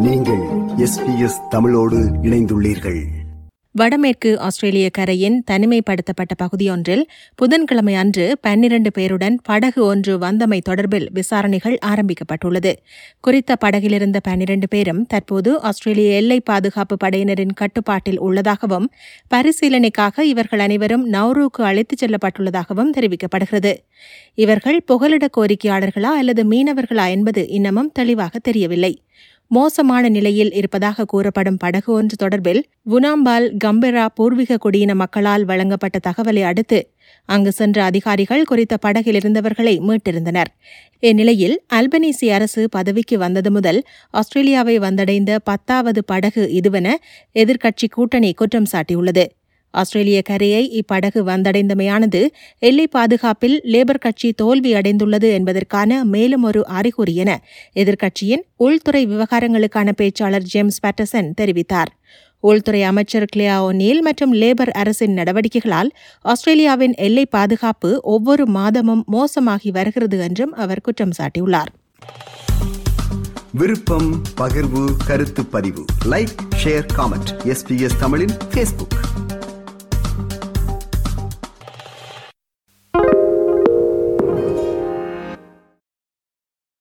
நீங்கள் எஸ்பிஎஸ் தமிழோடு இணைந்துள்ளீர்கள். வடமேற்கு ஆஸ்திரேலிய கரையின் தனிமைப்படுத்தப்பட்ட பகுதியொன்றில் புதன்கிழமை அன்று பன்னிரண்டு பேருடன் படகு ஒன்று வந்தமை தொடர்பில் விசாரணைகள் ஆரம்பிக்கப்பட்டுள்ளது. குறித்த படகிலிருந்த பன்னிரண்டு பேரும் தற்போது ஆஸ்திரேலிய எல்லை பாதுகாப்பு படையினரின் கட்டுப்பாட்டில் உள்ளதாகவும் பரிசீலனைக்காக இவர்கள் அனைவரும் நௌரூக்கு அழைத்துச் செல்லப்பட்டுள்ளதாகவும் தெரிவிக்கப்படுகிறது. இவர்கள் புகலிட கோரிக்கையாளர்களா அல்லது மீனவர்களா என்பது இன்னமும் தெளிவாக தெரியவில்லை. மோசமான நிலையில் இருப்பதாக கூறப்படும் படகு ஒன்று தொடர்பில் புனாம்பால் கம்பெரா பூர்வீக குடியின மக்களால் வழங்கப்பட்ட தகவலை அடுத்து அங்கு சென்ற அதிகாரிகள் குறித்த படகில் இருந்தவர்களை மீட்டிருந்தனர். இந்நிலையில் அல்பனீசி அரசு பதவிக்கு வந்தது முதல் ஆஸ்திரேலியாவை வந்தடைந்த பத்தாவது படகு இதுவென எதிர்க்கட்சி கூட்டணி குற்றம் சாட்டியுள்ளது. ஆஸ்திரேலிய கரையை இப்படகு வந்தடைந்தமையானது எல்லை பாதுகாப்பில் லேபர் கட்சி தோல்வி அடைந்துள்ளது என்பதற்கான மேலும் ஒரு அறிகுறி என எதிர்க்கட்சியின் உள்துறை விவகாரங்களுக்கான பேச்சாளர் ஜேம்ஸ் பேட்டர்சன் தெரிவித்தார். உள்துறை அமைச்சர் கிளியா ஒனீல் மற்றும் லேபர் அரசின் நடவடிக்கைகளால் ஆஸ்திரேலியாவின் எல்லை பாதுகாப்பு ஒவ்வொரு மாதமும் மோசமாகி வருகிறது என்றும் அவர் குற்றம் சாட்டியுள்ளார். விருப்பம் பகிர்வு கருத்து பதிவு. லைக் ஷேர் காமெண்ட் எஸ்பிஎஸ் தமிழின் ஃபேஸ்புக்